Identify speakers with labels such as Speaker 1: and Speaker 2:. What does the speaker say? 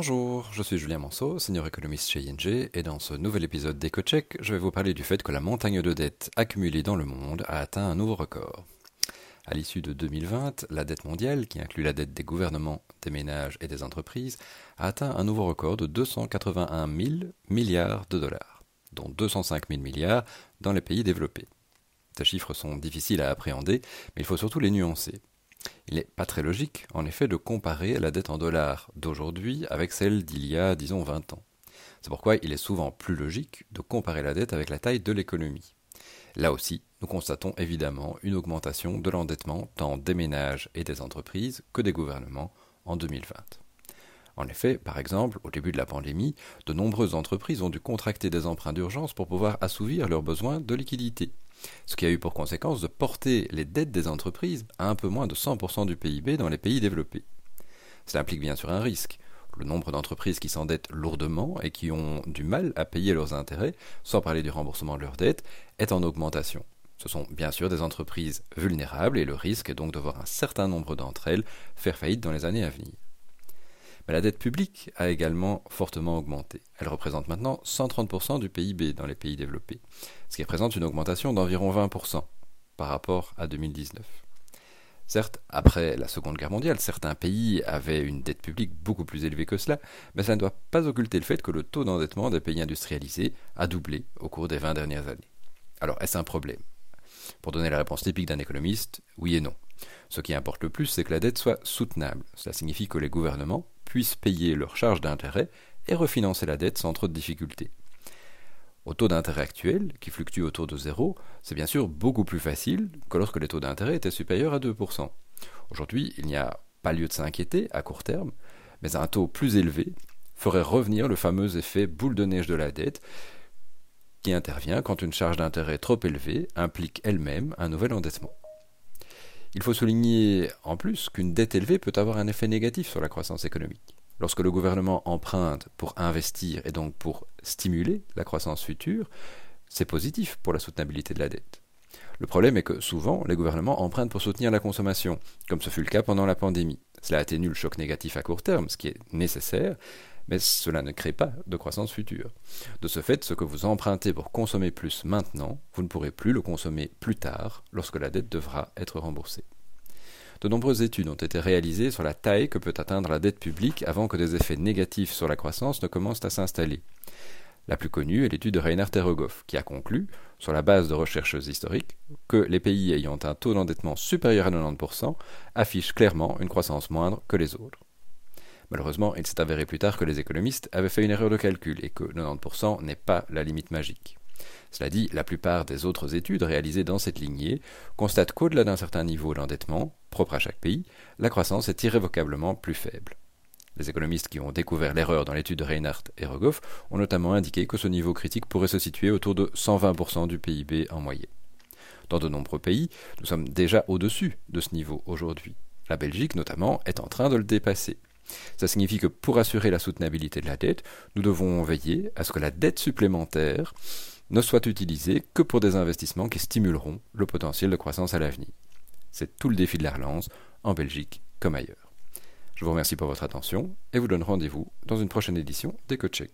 Speaker 1: Bonjour, je suis Julien Manceau, senior économiste chez ING, et dans ce nouvel épisode d'EcoCheck, je vais vous parler du fait que la montagne de dettes accumulée dans le monde a atteint un nouveau record. À l'issue de 2020, la dette mondiale, qui inclut la dette des gouvernements, des ménages et des entreprises, a atteint un nouveau record de 281 000 milliards de dollars, dont 205 000 milliards dans les pays développés. Ces chiffres sont difficiles à appréhender, mais il faut surtout les nuancer. Il n'est pas très logique, en effet, de comparer la dette en dollars d'aujourd'hui avec celle d'il y a, disons, 20 ans. C'est pourquoi il est souvent plus logique de comparer la dette avec la taille de l'économie. Là aussi, nous constatons évidemment une augmentation de l'endettement tant des ménages et des entreprises que des gouvernements en 2020. En effet, par exemple, au début de la pandémie, de nombreuses entreprises ont dû contracter des emprunts d'urgence pour pouvoir assouvir leurs besoins de liquidité ce qui a eu pour conséquence de porter les dettes des entreprises à un peu moins de 100% du PIB dans les pays développés. Cela implique bien sûr un risque. Le nombre d'entreprises qui s'endettent lourdement et qui ont du mal à payer leurs intérêts, sans parler du remboursement de leurs dettes, est en augmentation. Ce sont bien sûr des entreprises vulnérables et le risque est donc de voir un certain nombre d'entre elles faire faillite dans les années à venir. Mais la dette publique a également fortement augmenté. Elle représente maintenant 130% du PIB dans les pays développés, ce qui représente une augmentation d'environ 20% par rapport à 2019. Certes, après la Seconde Guerre mondiale, certains pays avaient une dette publique beaucoup plus élevée que cela, mais ça ne doit pas occulter le fait que le taux d'endettement des pays industrialisés a doublé au cours des 20 dernières années. Alors, est-ce un problème? Pour donner la réponse typique d'un économiste, oui et non. Ce qui importe le plus, c'est que la dette soit soutenable. Cela signifie que les gouvernements puissent payer leurs charges d'intérêt et refinancer la dette sans trop de difficultés. Au taux d'intérêt actuel, qui fluctue autour de zéro, c'est bien sûr beaucoup plus facile que lorsque les taux d'intérêt étaient supérieurs à 2%. Aujourd'hui, il n'y a pas lieu de s'inquiéter à court terme, mais un taux plus élevé ferait revenir le fameux effet boule de neige de la dette, qui intervient quand une charge d'intérêt trop élevée implique elle-même un nouvel endettement. Il faut souligner en plus qu'une dette élevée peut avoir un effet négatif sur la croissance économique. Lorsque le gouvernement emprunte pour investir et donc pour stimuler la croissance future, c'est positif pour la soutenabilité de la dette. Le problème est que souvent, les gouvernements empruntent pour soutenir la consommation, comme ce fut le cas pendant la pandémie. Cela atténue le choc négatif à court terme, ce qui est nécessaire, mais cela ne crée pas de croissance future. De ce fait, ce que vous empruntez pour consommer plus maintenant, vous ne pourrez plus le consommer plus tard, lorsque la dette devra être remboursée. De nombreuses études ont été réalisées sur la taille que peut atteindre la dette publique avant que des effets négatifs sur la croissance ne commencent à s'installer. La plus connue est l'étude de Reinhard Terregoff, qui a conclu, sur la base de recherches historiques, que les pays ayant un taux d'endettement supérieur à 90% affichent clairement une croissance moindre que les autres. Malheureusement, il s'est avéré plus tard que les économistes avaient fait une erreur de calcul et que 90% n'est pas la limite magique. Cela dit, la plupart des autres études réalisées dans cette lignée constatent qu'au-delà d'un certain niveau d'endettement, propre à chaque pays, la croissance est irrévocablement plus faible. Les économistes qui ont découvert l'erreur dans l'étude de Reinhardt et Rogoff ont notamment indiqué que ce niveau critique pourrait se situer autour de 120% du PIB en moyenne. Dans de nombreux pays, nous sommes déjà au-dessus de ce niveau aujourd'hui. La Belgique, notamment, est en train de le dépasser. Ça signifie que pour assurer la soutenabilité de la dette, nous devons veiller à ce que la dette supplémentaire ne soit utilisée que pour des investissements qui stimuleront le potentiel de croissance à l'avenir. C'est tout le défi de la relance, en Belgique comme ailleurs. Je vous remercie pour votre attention et vous donne rendez-vous dans une prochaine édition d'EcoCheck.